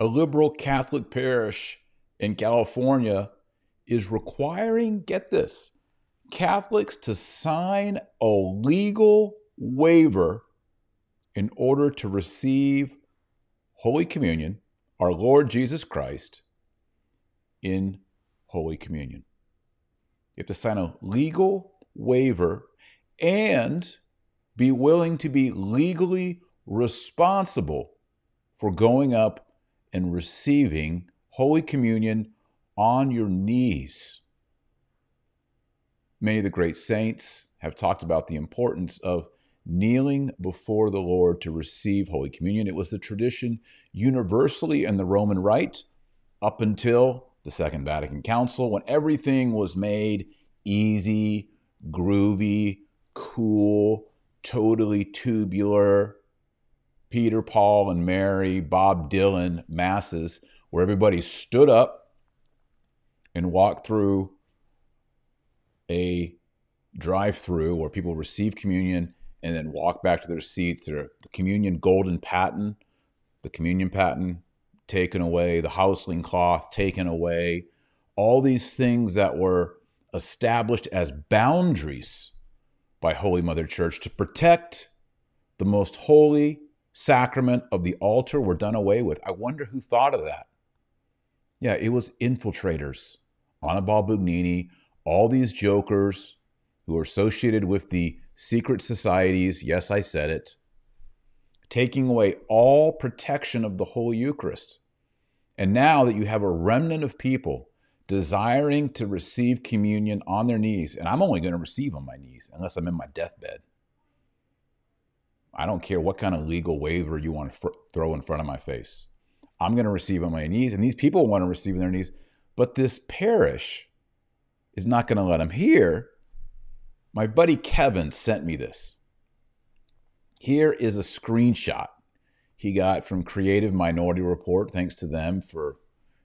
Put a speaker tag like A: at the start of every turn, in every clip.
A: a liberal Catholic parish in California is requiring, get this, Catholics to sign a legal waiver in order to receive Holy Communion, our Lord Jesus Christ, in Holy Communion. You have to sign a legal waiver and be willing to be legally responsible for going up and receiving Holy Communion on your knees. Many of the great saints have talked about the importance of kneeling before the Lord to receive Holy Communion. It was the tradition universally in the Roman Rite up until the Second Vatican Council when everything was made easy, groovy, cool, totally tubular. Peter, Paul, and Mary, Bob Dylan masses where everybody stood up and walked through a drive through where people receive communion and then walk back to their seats. Their the communion golden paten, the communion paten taken away, the houseling cloth taken away, all these things that were established as boundaries by Holy Mother Church to protect the most holy sacrament of the altar were done away with. I wonder who thought of that. Yeah, it was infiltrators. Annibale Bugnini, all these jokers who are associated with the secret societies, yes, I said it, taking away all protection of the Holy Eucharist. And now that you have a remnant of people desiring to receive communion on their knees, and I'm only going to receive on my knees unless I'm in my deathbed. I don't care what kind of legal waiver you want to fr- throw in front of my face. I'm going to receive on my knees, and these people want to receive on their knees, but this parish is not going to let them hear. My buddy Kevin sent me this. Here is a screenshot he got from Creative Minority Report. Thanks to them for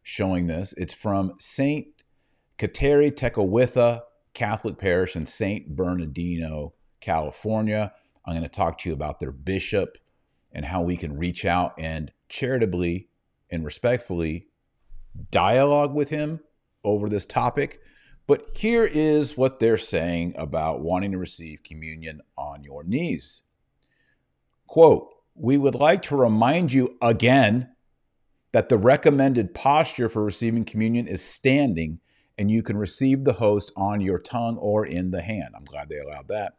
A: showing this. It's from St. Kateri Tekakwitha Catholic Parish in St. Bernardino, California. I'm going to talk to you about their bishop and how we can reach out and charitably and respectfully dialogue with him over this topic. But here is what they're saying about wanting to receive communion on your knees. Quote, we would like to remind you again that the recommended posture for receiving communion is standing and you can receive the host on your tongue or in the hand. I'm glad they allowed that.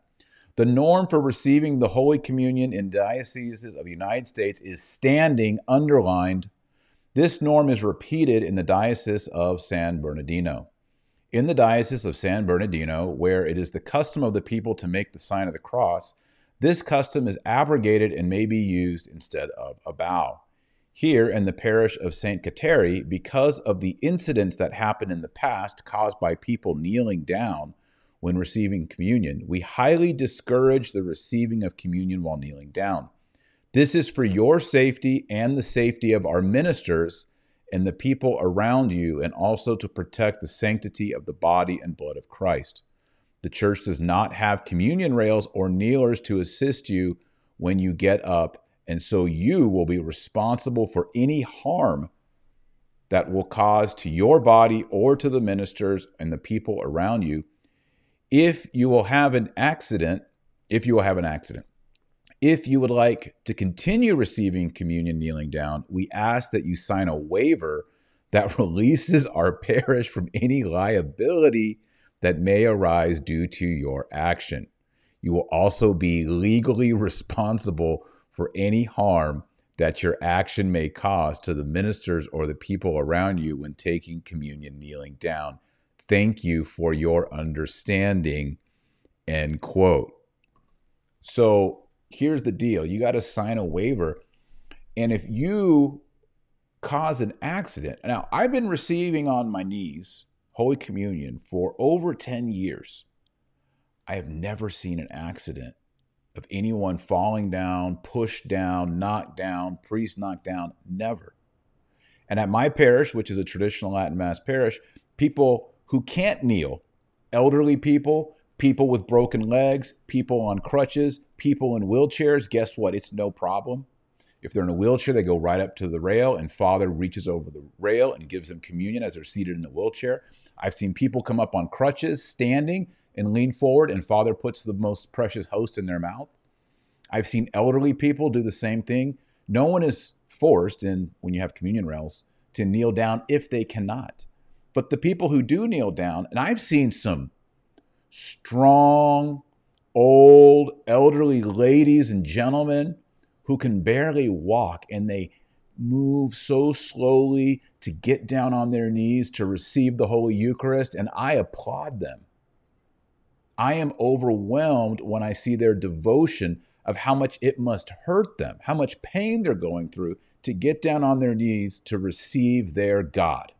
A: The norm for receiving the Holy Communion in dioceses of the United States is standing underlined. This norm is repeated in the Diocese of San Bernardino. In the Diocese of San Bernardino, where it is the custom of the people to make the sign of the cross, this custom is abrogated and may be used instead of a bow. Here in the parish of St. Kateri, because of the incidents that happened in the past caused by people kneeling down when receiving communion, we highly discourage the receiving of communion while kneeling down. This is for your safety and the safety of our ministers and the people around you, and also to protect the sanctity of the body and blood of Christ. The church does not have communion rails or kneelers to assist you when you get up and so you will be responsible for any harm that will cause to your body or to the ministers and the people around you if you will have an accident, if you will have an accident. If you would like to continue receiving communion kneeling down, we ask that you sign a waiver that releases our parish from any liability that may arise due to your action. You will also be legally responsible for any harm that your action may cause to the ministers or the people around you when taking communion kneeling down. Thank you for your understanding. End quote. So here's the deal you got to sign a waiver. And if you cause an accident, now I've been receiving on my knees Holy Communion for over 10 years. I have never seen an accident of anyone falling down, pushed down, knocked down, priest knocked down. Never. And at my parish, which is a traditional Latin Mass parish, people who can't kneel, elderly people, people with broken legs, people on crutches, people in wheelchairs, guess what? It's no problem. If they're in a wheelchair, they go right up to the rail, and Father reaches over the rail and gives them communion as they're seated in the wheelchair. I've seen people come up on crutches, standing, and lean forward, and Father puts the most precious host in their mouth. I've seen elderly people do the same thing. No one is forced, in when you have communion rails, to kneel down if they cannot. But the people who do kneel down, and I've seen some strong, old, elderly ladies and gentlemen who can barely walk and they move so slowly to get down on their knees to receive the Holy Eucharist, and I applaud them. I am overwhelmed when I see their devotion of how much it must hurt them, how much pain they're going through to get down on their knees to receive their God,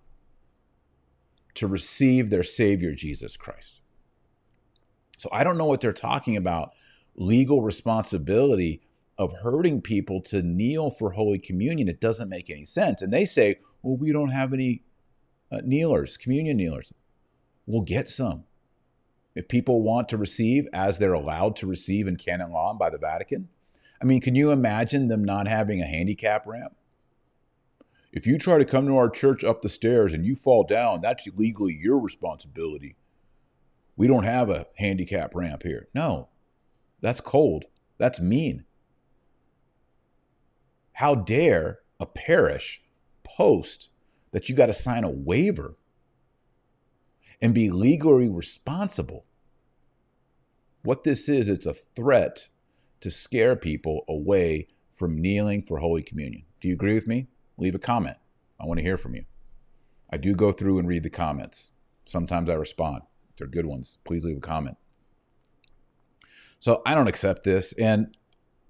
A: to receive their Savior, Jesus Christ. So I don't know what they're talking about legal responsibility of hurting people to kneel for Holy Communion. It doesn't make any sense. And they say, well, we don't have any uh, kneelers, communion kneelers. We'll get some. If people want to receive as they're allowed to receive in canon law and by the Vatican, I mean, can you imagine them not having a handicap ramp? If you try to come to our church up the stairs and you fall down, that's legally your responsibility. We don't have a handicap ramp here. No, that's cold. That's mean. How dare a parish post that you got to sign a waiver and be legally responsible? What this is, it's a threat to scare people away from kneeling for Holy Communion. Do you agree with me? Leave a comment. I want to hear from you. I do go through and read the comments. Sometimes I respond they're good ones, please leave a comment. So I don't accept this. And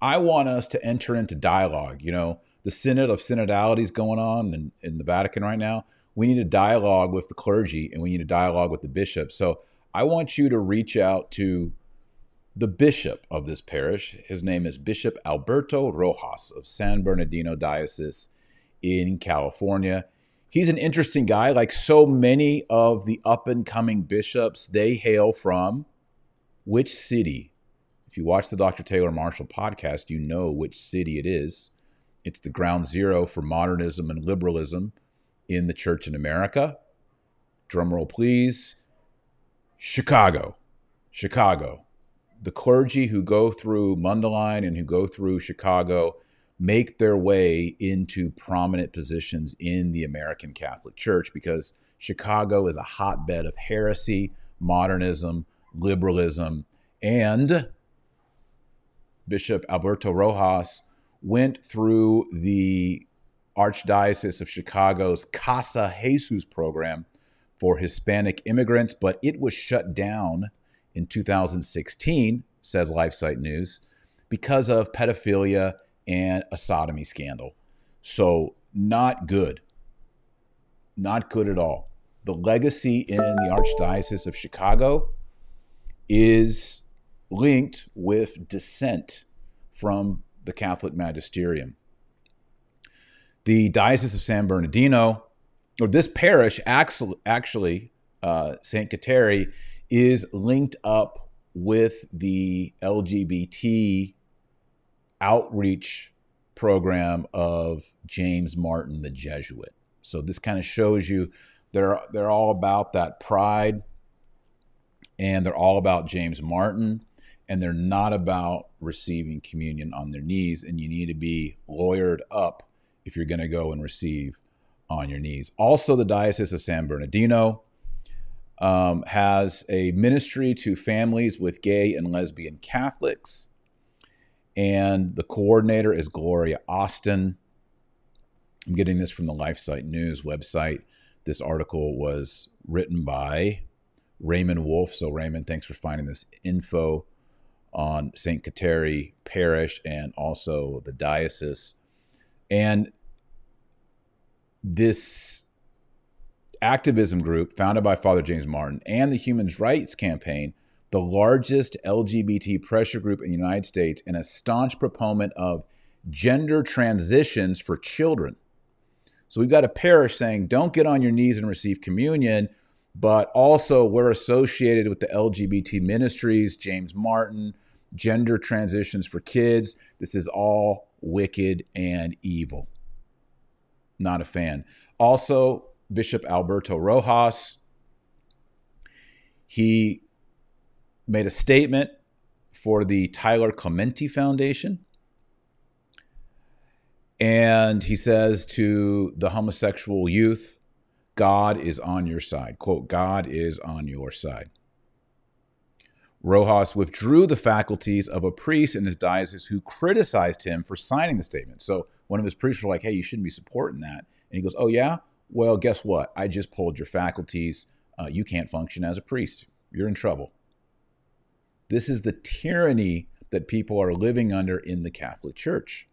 A: I want us to enter into dialogue. You know, the Synod of Synodality is going on in, in the Vatican right now. We need a dialogue with the clergy and we need a dialogue with the bishops. So I want you to reach out to the bishop of this parish. His name is Bishop Alberto Rojas of San Bernardino Diocese in California he's an interesting guy. Like so many of the up and coming bishops, they hail from which city? If you watch the Dr. Taylor Marshall podcast, you know which city it is. It's the ground zero for modernism and liberalism in the church in America. Drumroll, please. Chicago. Chicago. The clergy who go through Mundelein and who go through Chicago make their way into prominent positions in the American Catholic Church because Chicago is a hotbed of heresy, modernism, liberalism, and Bishop Alberto Rojas went through the Archdiocese of Chicago's Casa Jesus program for Hispanic immigrants, but it was shut down in 2016, says LifeSite News, because of pedophilia and a sodomy scandal. So, not good. Not good at all. The legacy in the Archdiocese of Chicago is linked with dissent from the Catholic magisterium. The Diocese of San Bernardino, or this parish, actually, uh, St. Kateri, is linked up with the LGBT outreach program of James Martin the Jesuit. So this kind of shows you they're they're all about that pride and they're all about James Martin and they're not about receiving communion on their knees and you need to be lawyered up if you're going to go and receive on your knees. Also the Diocese of San Bernardino um, has a ministry to families with gay and lesbian Catholics and the coordinator is Gloria Austin. I'm getting this from the LifeSite News website. This article was written by Raymond Wolfe. So, Raymond, thanks for finding this info on St. Kateri Parish and also the diocese. And this activism group founded by Father James Martin and the Human Rights Campaign the largest LGBT pressure group in the United States and a staunch proponent of gender transitions for children. So we've got a parish saying, don't get on your knees and receive communion, but also we're associated with the LGBT ministries, James Martin, gender transitions for kids. This is all wicked, and evil. Not a fan. Also, Bishop Alberto Rojas, he made a statement for the Tyler Clementi Foundation. And he says to the homosexual youth, God is on your side. Quote, God is on your side. Rojas withdrew the faculties of a priest in his diocese who criticized him for signing the statement. So one of his priests were like, hey, you shouldn't be supporting that. And he goes, oh, yeah? Well, guess what? I just pulled your faculties. Uh, you can't function as a priest. You're in trouble. This is the tyranny that people are living under in the Catholic Church.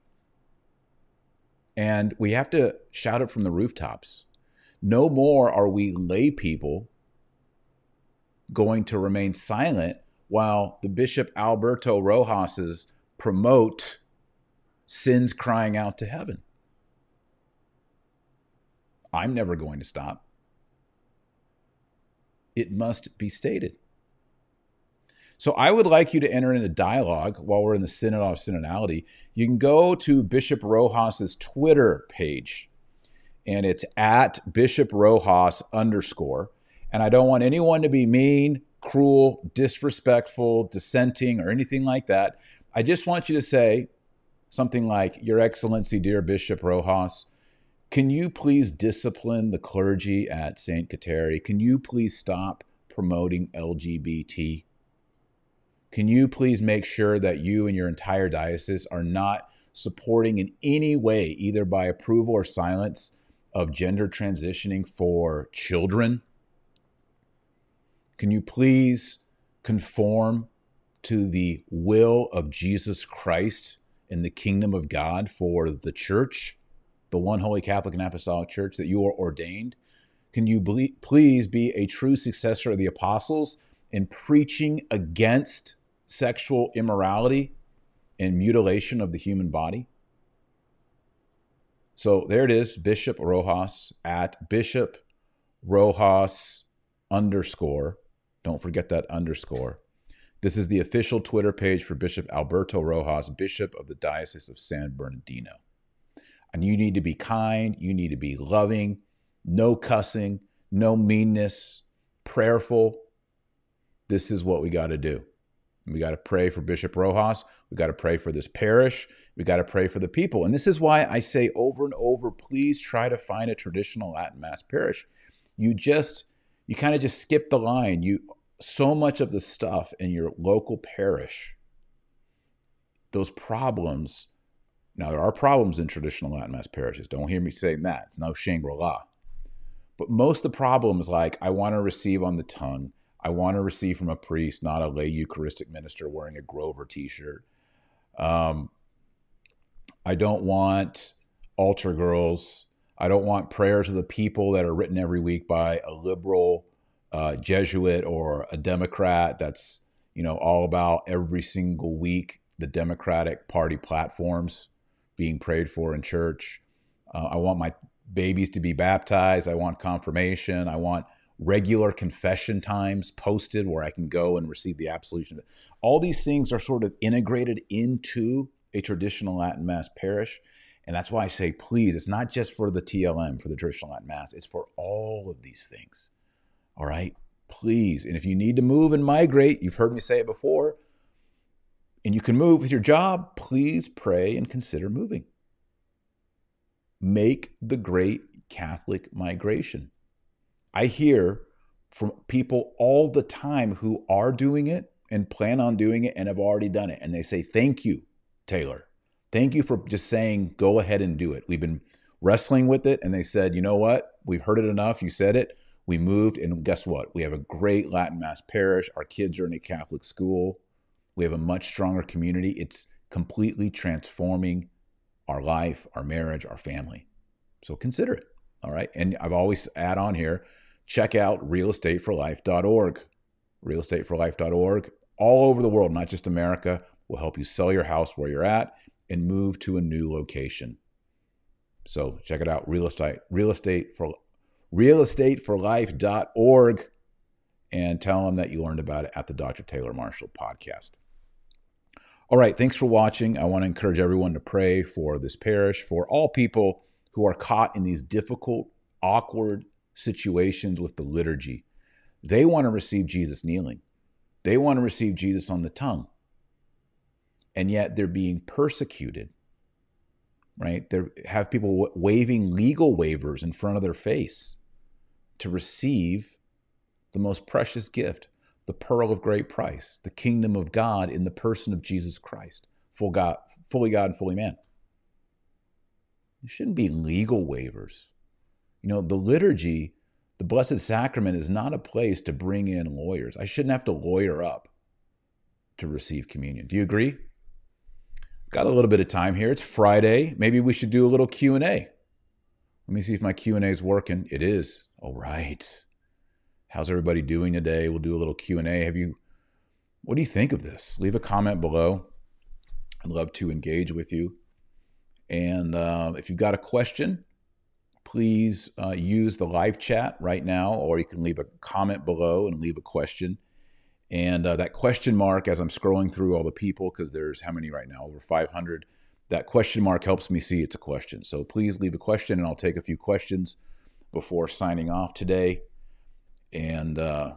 A: And we have to shout it from the rooftops. No more are we lay people going to remain silent while the Bishop Alberto Rojas's promote sins crying out to heaven. I'm never going to stop. It must be stated. So I would like you to enter into dialogue while we're in the Synod of Synodality. You can go to Bishop Rojas's Twitter page, and it's at Bishop Rojas underscore. And I don't want anyone to be mean, cruel, disrespectful, dissenting, or anything like that. I just want you to say something like, Your Excellency, dear Bishop Rojas, can you please discipline the clergy at St. Kateri? Can you please stop promoting LGBT? Can you please make sure that you and your entire diocese are not supporting in any way, either by approval or silence, of gender transitioning for children? Can you please conform to the will of Jesus Christ in the kingdom of God for the church, the one holy Catholic and Apostolic Church that you are ordained? Can you please be a true successor of the apostles in preaching against sexual immorality and mutilation of the human body. So there it is, Bishop Rojas at Bishop Rojas underscore. Don't forget that underscore. This is the official Twitter page for Bishop Alberto Rojas, Bishop of the Diocese of San Bernardino. And you need to be kind, you need to be loving, no cussing, no meanness, prayerful. This is what we got to do. We got to pray for Bishop Rojas. We got to pray for this parish. We got to pray for the people. And this is why I say over and over please try to find a traditional Latin Mass parish. You just, you kind of just skip the line. You, so much of the stuff in your local parish, those problems. Now, there are problems in traditional Latin Mass parishes. Don't hear me saying that. It's no Shangri La. But most of the problems, like I want to receive on the tongue, I want to receive from a priest, not a lay Eucharistic minister wearing a Grover t shirt. Um, I don't want altar girls. I don't want prayers of the people that are written every week by a liberal uh, Jesuit or a Democrat that's you know all about every single week the Democratic Party platforms being prayed for in church. Uh, I want my babies to be baptized. I want confirmation. I want regular confession times posted where I can go and receive the absolution. All these things are sort of integrated into a traditional Latin Mass parish. And that's why I say, please, it's not just for the TLM, for the traditional Latin Mass, it's for all of these things. All right? Please. And if you need to move and migrate, you've heard me say it before, and you can move with your job, please pray and consider moving. Make the great Catholic migration. I hear from people all the time who are doing it and plan on doing it and have already done it. And they say, Thank you, Taylor. Thank you for just saying, go ahead and do it. We've been wrestling with it. And they said, You know what? We've heard it enough. You said it. We moved. And guess what? We have a great Latin Mass parish. Our kids are in a Catholic school. We have a much stronger community. It's completely transforming our life, our marriage, our family. So consider it. All right. And I've always add on here check out realestateforlife.org. Realestateforlife.org, all over the world, not just America, will help you sell your house where you're at and move to a new location. So check it out, real estate, real estate for realestateforlife.org and tell them that you learned about it at the Dr. Taylor Marshall podcast. All right, thanks for watching. I want to encourage everyone to pray for this parish, for all people who are caught in these difficult, awkward situations with the liturgy. They want to receive Jesus kneeling, they want to receive Jesus on the tongue. And yet they're being persecuted, right? They have people waving legal waivers in front of their face to receive the most precious gift, the pearl of great price, the kingdom of God in the person of Jesus Christ, full God, fully God and fully man. There shouldn't be legal waivers. You know, the liturgy, the Blessed Sacrament is not a place to bring in lawyers. I shouldn't have to lawyer up to receive communion. Do you agree? Got a little bit of time here. It's Friday. Maybe we should do a little Q&A. Let me see if my Q&A is working. It is. All right. How's everybody doing today? We'll do a little Q&A. Have you What do you think of this? Leave a comment below. I'd love to engage with you. And uh, if you've got a question, please uh, use the live chat right now, or you can leave a comment below and leave a question. And uh, that question mark, as I'm scrolling through all the people, because there's how many right now? Over 500. That question mark helps me see it's a question. So please leave a question, and I'll take a few questions before signing off today. And uh,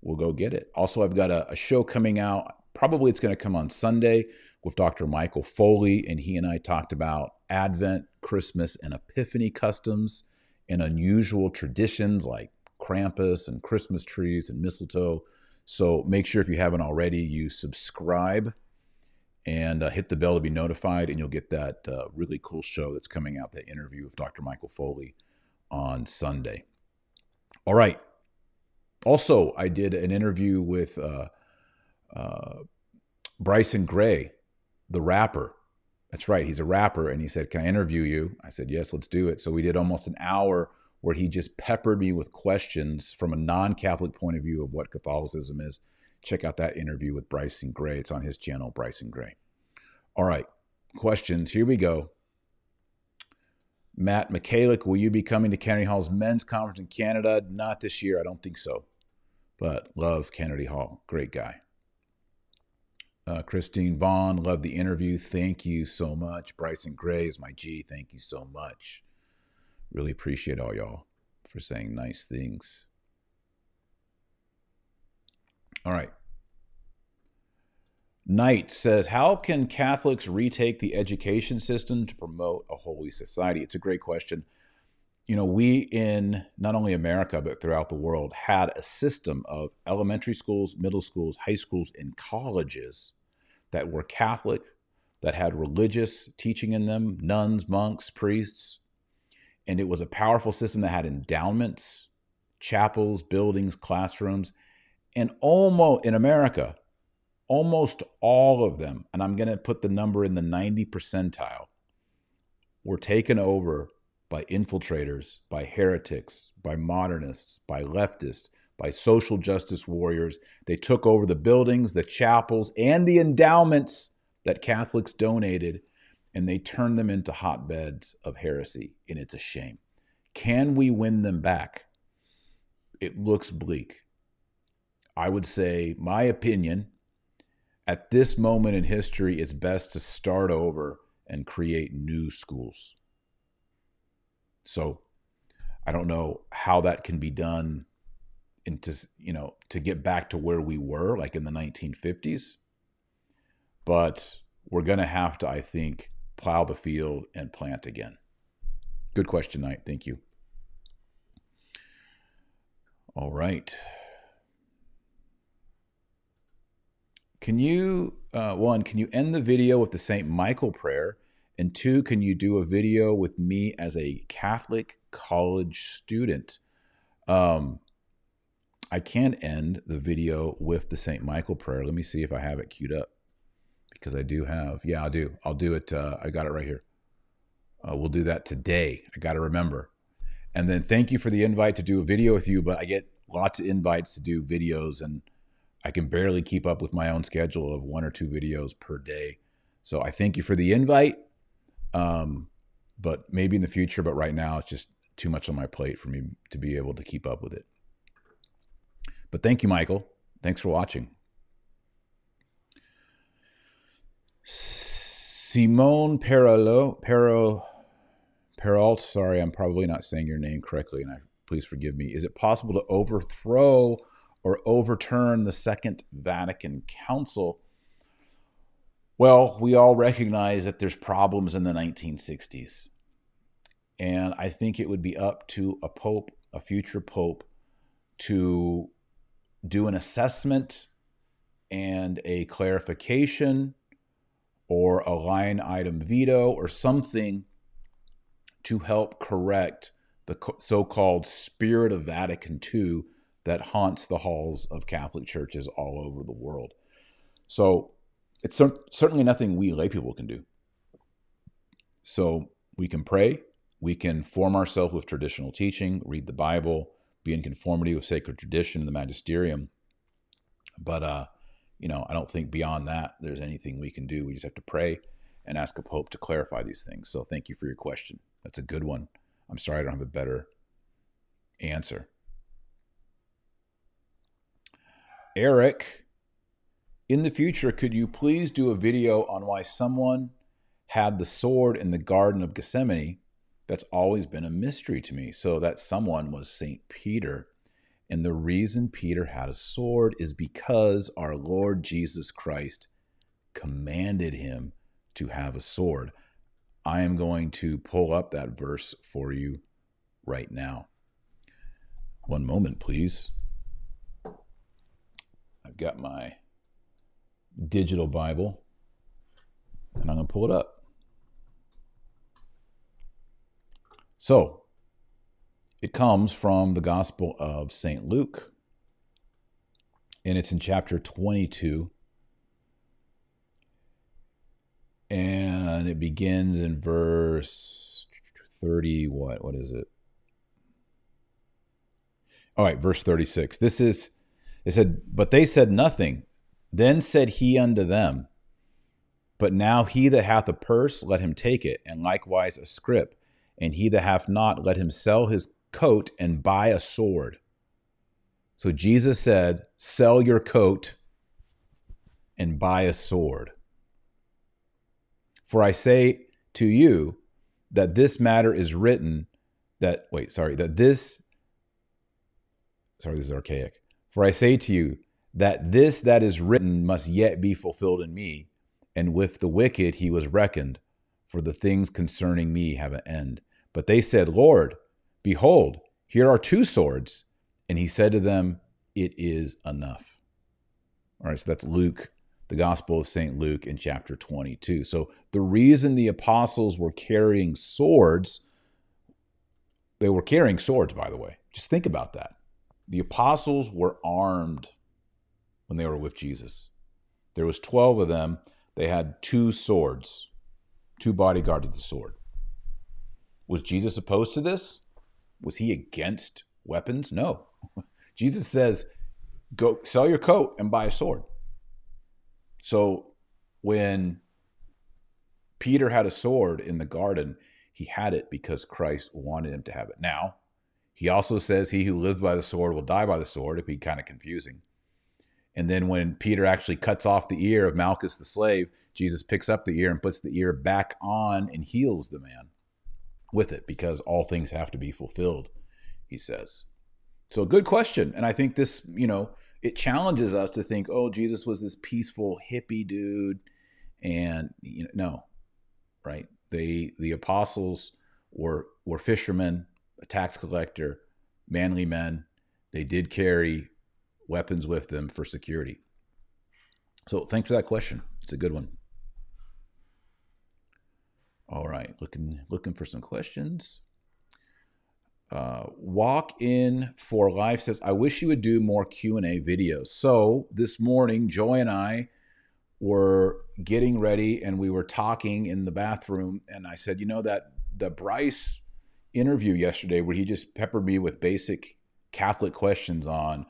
A: we'll go get it. Also, I've got a, a show coming out. Probably it's going to come on Sunday with Dr. Michael Foley, and he and I talked about Advent, Christmas, and Epiphany customs and unusual traditions like Krampus and Christmas trees and mistletoe. So make sure if you haven't already, you subscribe and uh, hit the bell to be notified, and you'll get that uh, really cool show that's coming out, that interview with Dr. Michael Foley on Sunday. All right. Also, I did an interview with uh, uh Bryson Gray the rapper. That's right, he's a rapper. And he said, Can I interview you? I said, Yes, let's do it. So we did almost an hour where he just peppered me with questions from a non Catholic point of view of what Catholicism is. Check out that interview with Bryson Gray. It's on his channel, Bryson Gray. All right, questions. Here we go. Matt Michalik, will you be coming to Kennedy Hall's men's conference in Canada? Not this year. I don't think so. But love Kennedy Hall. Great guy. Uh, Christine Vaughn, love the interview. Thank you so much. Bryson Gray is my G. Thank you so much. Really appreciate all y'all for saying nice things. All right. Knight says, How can Catholics retake the education system to promote a holy society? It's a great question. You know, we in not only America, but throughout the world had a system of elementary schools, middle schools, high schools, and colleges that were Catholic, that had religious teaching in them, nuns, monks, priests. And it was a powerful system that had endowments, chapels, buildings, classrooms. And almost in America, almost all of them, and I'm going to put the number in the 90 percentile, were taken over by infiltrators, by heretics, by modernists, by leftists, by social justice warriors. They took over the buildings, the chapels, and the endowments that Catholics donated, and they turned them into hotbeds of heresy. And it's a shame. Can we win them back? It looks bleak. I would say, my opinion, at this moment in history, it's best to start over and create new schools. So I don't know how that can be done and to you know to get back to where we were like in the 1950s but we're going to have to i think plow the field and plant again. Good question knight. Thank you. All right. Can you uh, one can you end the video with the st michael prayer and two can you do a video with me as a catholic college student um, I can end the video with the St. Michael prayer. Let me see if I have it queued up because I do have. Yeah, I do. I'll do it. Uh, I got it right here. Uh, we'll do that today. I got to remember. And then thank you for the invite to do a video with you. But I get lots of invites to do videos, and I can barely keep up with my own schedule of one or two videos per day. So I thank you for the invite. Um, but maybe in the future, but right now it's just too much on my plate for me to be able to keep up with it. But thank you, Michael. Thanks for watching. Simone Peralo, Pero, Peralt, sorry, I'm probably not saying your name correctly, and I, please forgive me. Is it possible to overthrow or overturn the Second Vatican Council? Well, we all recognize that there's problems in the 1960s. And I think it would be up to a pope, a future pope, to do an assessment and a clarification or a line item veto or something to help correct the so called spirit of Vatican II that haunts the halls of Catholic churches all over the world. So it's certainly nothing we lay people can do. So we can pray, we can form ourselves with traditional teaching, read the Bible, be in conformity with sacred tradition the magisterium. But uh, you know, I don't think beyond that there's anything we can do. We just have to pray and ask a pope to clarify these things. So thank you for your question. That's a good one. I'm sorry I don't have a better answer. Eric, in the future, could you please do a video on why someone had the sword in the Garden of Gethsemane? That's always been a mystery to me. So that someone was St. Peter and the reason Peter had a sword is because our Lord Jesus Christ commanded him to have a sword. I am going to pull up that verse for you right now. One moment, please. I've got my digital Bible and I'm going to pull it up. So, it comes from the Gospel of St. Luke, and it's in chapter 22. And it begins in verse 30. What? What is it? All right, verse 36. This is, it said, But they said nothing. Then said he unto them, But now he that hath a purse, let him take it, and likewise a scrip. And he that hath not, let him sell his coat and buy a sword. So Jesus said, Sell your coat and buy a sword. For I say to you that this matter is written, that, wait, sorry, that this, sorry, this is archaic. For I say to you that this that is written must yet be fulfilled in me, and with the wicked he was reckoned, for the things concerning me have an end. But they said, Lord, Behold, here are two swords. And he said to them, It is enough. All right, so that's Luke, the Gospel of St. Luke in chapter 22. So the reason the apostles were carrying swords, they were carrying swords, by the way. Just think about that. The apostles were armed when they were with Jesus. There was 12 of them. They had two swords, two bodyguards with the sword. Was Jesus opposed to this? was he against weapons? No. Jesus says, go sell your coat and buy a sword. So when Peter had a sword in the garden, he had it because Christ wanted him to have it. Now, he also says, He who lives by the sword will die by the sword. It'd be kind of confusing. And then when Peter actually cuts off the ear of Malchus the slave, Jesus picks up the ear and puts the ear back on and heals the man with it because all things have to be fulfilled, he says. So, good question. And I think this, you know, it challenges us to think, oh, Jesus was this peaceful hippie dude. And, you know, no, right? They, the apostles were, were fishermen, a tax collector, manly men. They did carry weapons with them for security. So, thanks for that question. It's a good one. All right, looking looking for some questions. Uh, Walk in for life says, "I wish you would do more Q and A videos." So this morning, Joy and I were getting ready, and we were talking in the bathroom, and I said, "You know that the Bryce interview yesterday, where he just peppered me with basic Catholic questions on,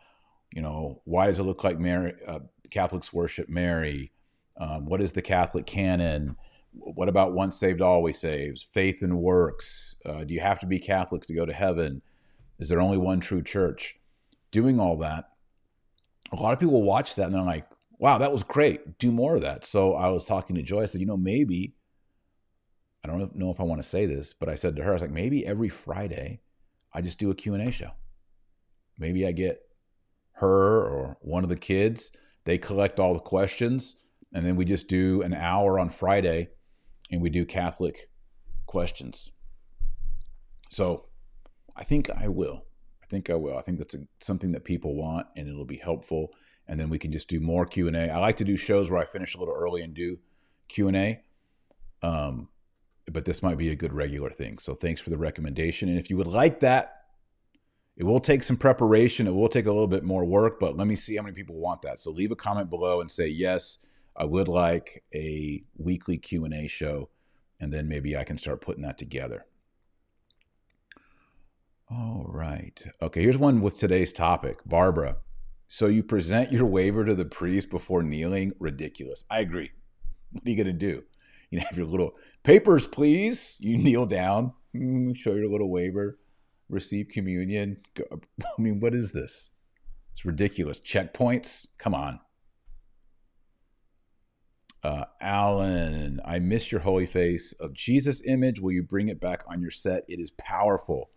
A: you know, why does it look like Mary, uh, Catholics worship Mary? Um, what is the Catholic canon?" what about once saved, always saves? Faith and works? Uh, do you have to be Catholics to go to heaven? Is there only one true church? Doing all that, a lot of people watch that and they're like, wow, that was great. Do more of that. So I was talking to Joy. I said, you know, maybe I don't know if I want to say this, but I said to her, I was like, maybe every Friday I just do a Q&A show. Maybe I get her or one of the kids, they collect all the questions, and then we just do an hour on Friday and we do Catholic questions. So I think I will. I think I will. I think that's a, something that people want and it'll be helpful. And then we can just do more Q&A. I like to do shows where I finish a little early and do Q&A. Um, but this might be a good regular thing. So thanks for the recommendation. And if you would like that, it will take some preparation. It will take a little bit more work, but let me see how many people want that. So leave a comment below and say yes, I would like a weekly Q&A show and then maybe I can start putting that together. All right. Okay, here's one with today's topic. Barbara, so you present your waiver to the priest before kneeling? Ridiculous. I agree. What are you going to do? You know, have your little papers, please. You kneel down, mm, show your little waiver, receive communion. I mean, what is this? It's ridiculous. Checkpoints? Come on. Uh, Alan, I miss your holy face of Jesus image. Will you bring it back on your set? It is powerful.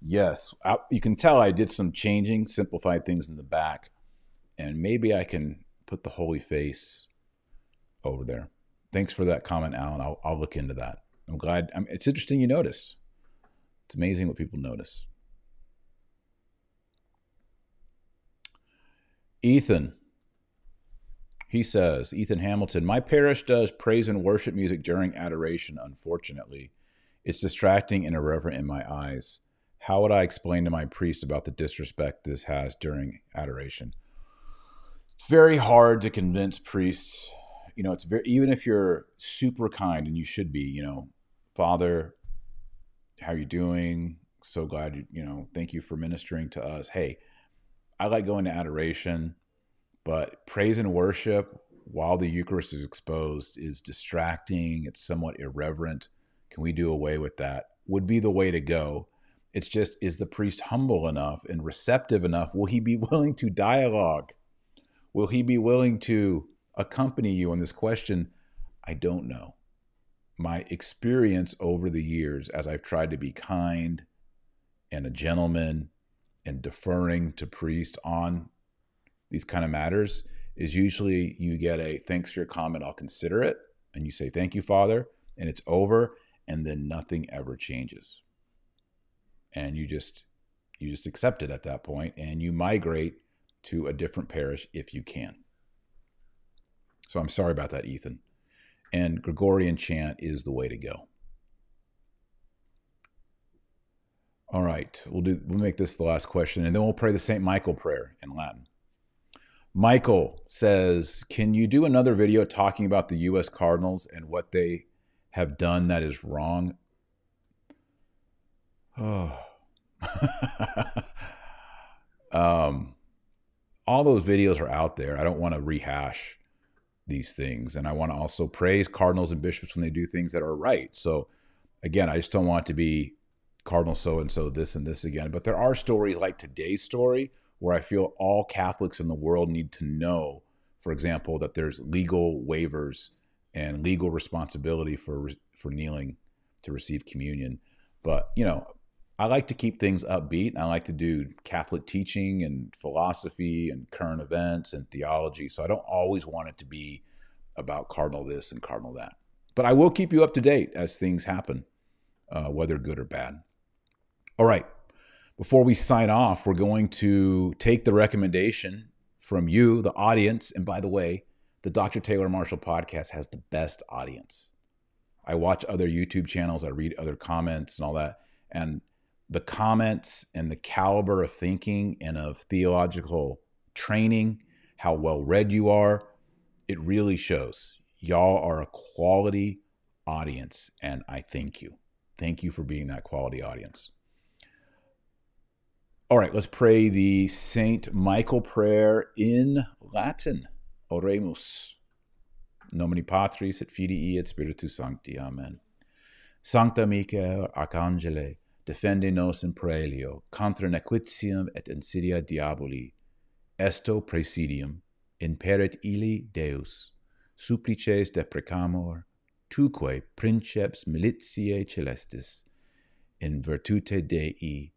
A: Yes, I, you can tell I did some changing, simplified things in the back, and maybe I can put the holy face over there. Thanks for that comment, Alan. I'll, I'll look into that. I'm glad. I'm, it's interesting you noticed. It's amazing what people notice. Ethan, he says, Ethan Hamilton, my parish does praise and worship music during adoration, unfortunately. It's distracting and irreverent in my eyes. How would I explain to my priest about the disrespect this has during adoration? It's very hard to convince priests. You know, it's very even if you're super kind and you should be, you know, Father, how you doing? So glad you, you know, thank you for ministering to us. Hey, I like going to adoration, but praise and worship while the Eucharist is exposed is distracting. It's somewhat irreverent. Can we do away with that? Would be the way to go it's just, is the priest humble enough and receptive enough? Will he be willing to dialogue? Will he be willing to accompany you on this question? I don't know. My experience over the years, as I've tried to be kind and a gentleman and deferring to priest on these kind of matters, is usually you get a thanks for your comment, I'll consider it. And you say, thank you, Father, and it's over. And then nothing ever changes and you just you just accept it at that point and you migrate to a different parish if you can. So I'm sorry about that, Ethan. And Gregorian chant is the way to go. All right, we'll do we'll make this the last question and then we'll pray the St. Michael prayer in Latin. Michael says, "Can you do another video talking about the US Cardinals and what they have done that is wrong?" Oh. um, all those videos are out there. I don't want to rehash these things. And I want to also praise cardinals and bishops when they do things that are right. So, again, I just don't want to be cardinal so and so, this and this again. But there are stories like today's story where I feel all Catholics in the world need to know, for example, that there's legal waivers and legal responsibility for for kneeling to receive communion. But you know, I like to keep things upbeat. I like to do Catholic teaching and philosophy and current events and theology. So I don't always want it to be about cardinal this and cardinal that. But I will keep you up to date as things happen, uh, whether good or bad. All right. Before we sign off, we're going to take the recommendation from you, the audience. And by the way, the Dr. Taylor Marshall podcast has the best audience. I watch other YouTube channels, I read other comments and all that. And the comments and the caliber of thinking and of theological training, how well read you are, it really shows. Y'all are a quality audience, and I thank you. Thank you for being that quality audience. All right, let's pray the Saint Michael prayer in Latin. Oremus. Nomini Patris et Filii et Spiritus Sancti. Amen. Sancta Michael Arcangele defende nos in praelio, contra nequitium et insidia diaboli, esto presidium, imperet ili Deus, supplices deprecamor, tuque princeps militiae celestis, in virtute Dei,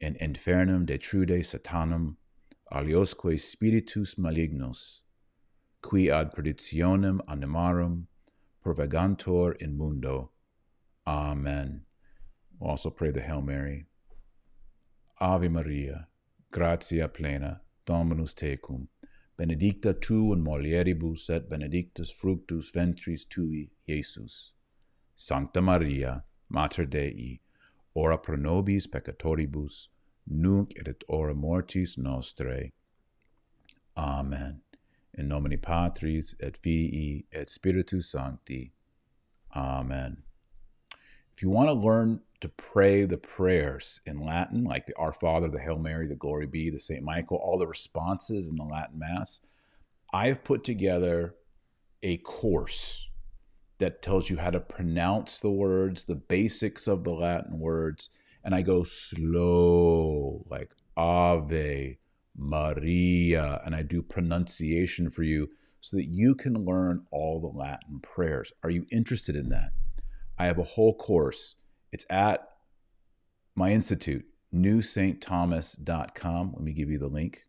A: in infernum detrude satanum, aliosque spiritus malignos, qui ad perditionem animarum provagantor in mundo. Amen. We'll also pray the Hail Mary. Ave Maria, gratia plena, Dominus tecum, benedicta tu in mulieribus et benedictus fructus ventris tui, Iesus. Sancta Maria, Mater Dei, ora pro nobis peccatoribus, nunc et ora mortis nostrae. Amen. In nomine Patris et Filii et Spiritus Sancti. Amen. If you want to learn to pray the prayers in Latin, like the Our Father, the Hail Mary, the Glory Be, the St. Michael, all the responses in the Latin Mass, I've put together a course that tells you how to pronounce the words, the basics of the Latin words, and I go slow, like Ave, Maria, and I do pronunciation for you so that you can learn all the Latin prayers. Are you interested in that? I have a whole course. It's at my institute, newsaintthomas.com. Let me give you the link.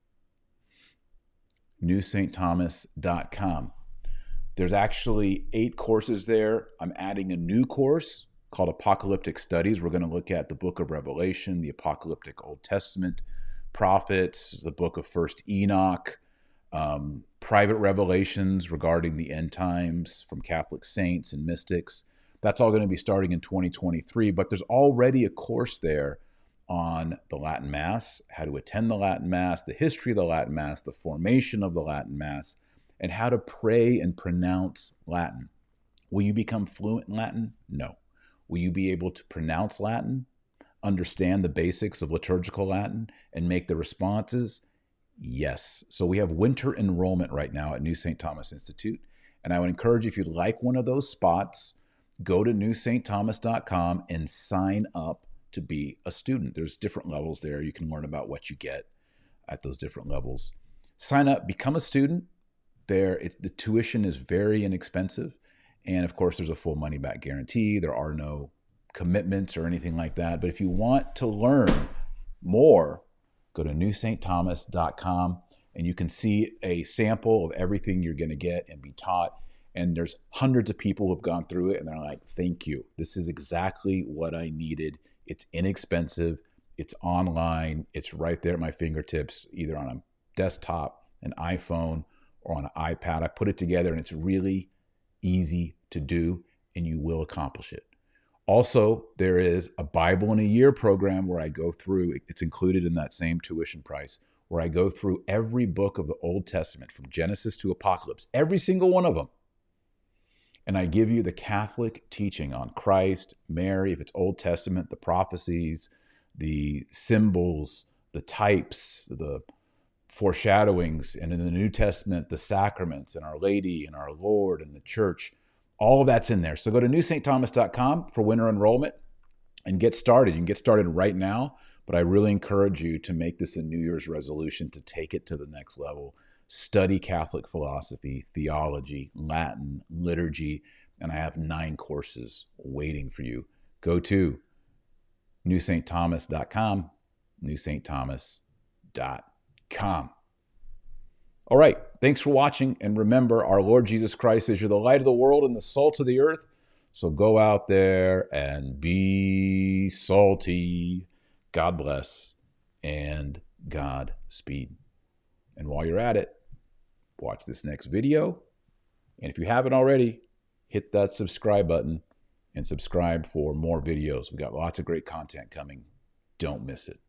A: newsaintthomas.com. There's actually eight courses there. I'm adding a new course called Apocalyptic Studies. We're going to look at the book of Revelation, the apocalyptic Old Testament, prophets, the book of First Enoch, um, private revelations regarding the end times from Catholic saints and mystics. That's all going to be starting in 2023, but there's already a course there on the Latin Mass, how to attend the Latin Mass, the history of the Latin Mass, the formation of the Latin Mass, and how to pray and pronounce Latin. Will you become fluent in Latin? No. Will you be able to pronounce Latin? understand the basics of liturgical Latin and make the responses? Yes. So we have winter enrollment right now at New St. Thomas Institute. And I would encourage you, if you'd like one of those spots, go to newsaintthomas.com and sign up to be a student. There's different levels there. You can learn about what you get at those different levels. Sign up, become a student. There, it, the tuition is very inexpensive. And of course, there's a full money back guarantee. There are no commitments or anything like that. But if you want to learn more, go to newsaintthomas.com and you can see a sample of everything you're going to get and be taught. And there's hundreds of people who have gone through it and they're like, thank you. This is exactly what I needed. It's inexpensive, it's online, it's right there at my fingertips, either on a desktop, an iPhone, or on an iPad. I put it together and it's really easy to do, and you will accomplish it. Also, there is a Bible in a Year program where I go through, it's included in that same tuition price, where I go through every book of the Old Testament from Genesis to Apocalypse, every single one of them. And I give you the Catholic teaching on Christ, Mary, if it's Old Testament, the prophecies, the symbols, the types, the foreshadowings, and in the New Testament, the sacraments, and Our Lady, and our Lord, and the church all of that's in there. So go to newsaintthomas.com for winter enrollment and get started. You can get started right now, but I really encourage you to make this a New Year's resolution to take it to the next level. Study Catholic philosophy, theology, Latin, liturgy, and I have nine courses waiting for you. Go to newsaintthomas.com, newsaintthomas.com. All right. Thanks for watching. And remember, our Lord Jesus Christ is you're the light of the world and the salt of the earth. So go out there and be salty. God bless and God speed. And while you're at it, watch this next video. And if you haven't already, hit that subscribe button and subscribe for more videos. We've got lots of great content coming. Don't miss it.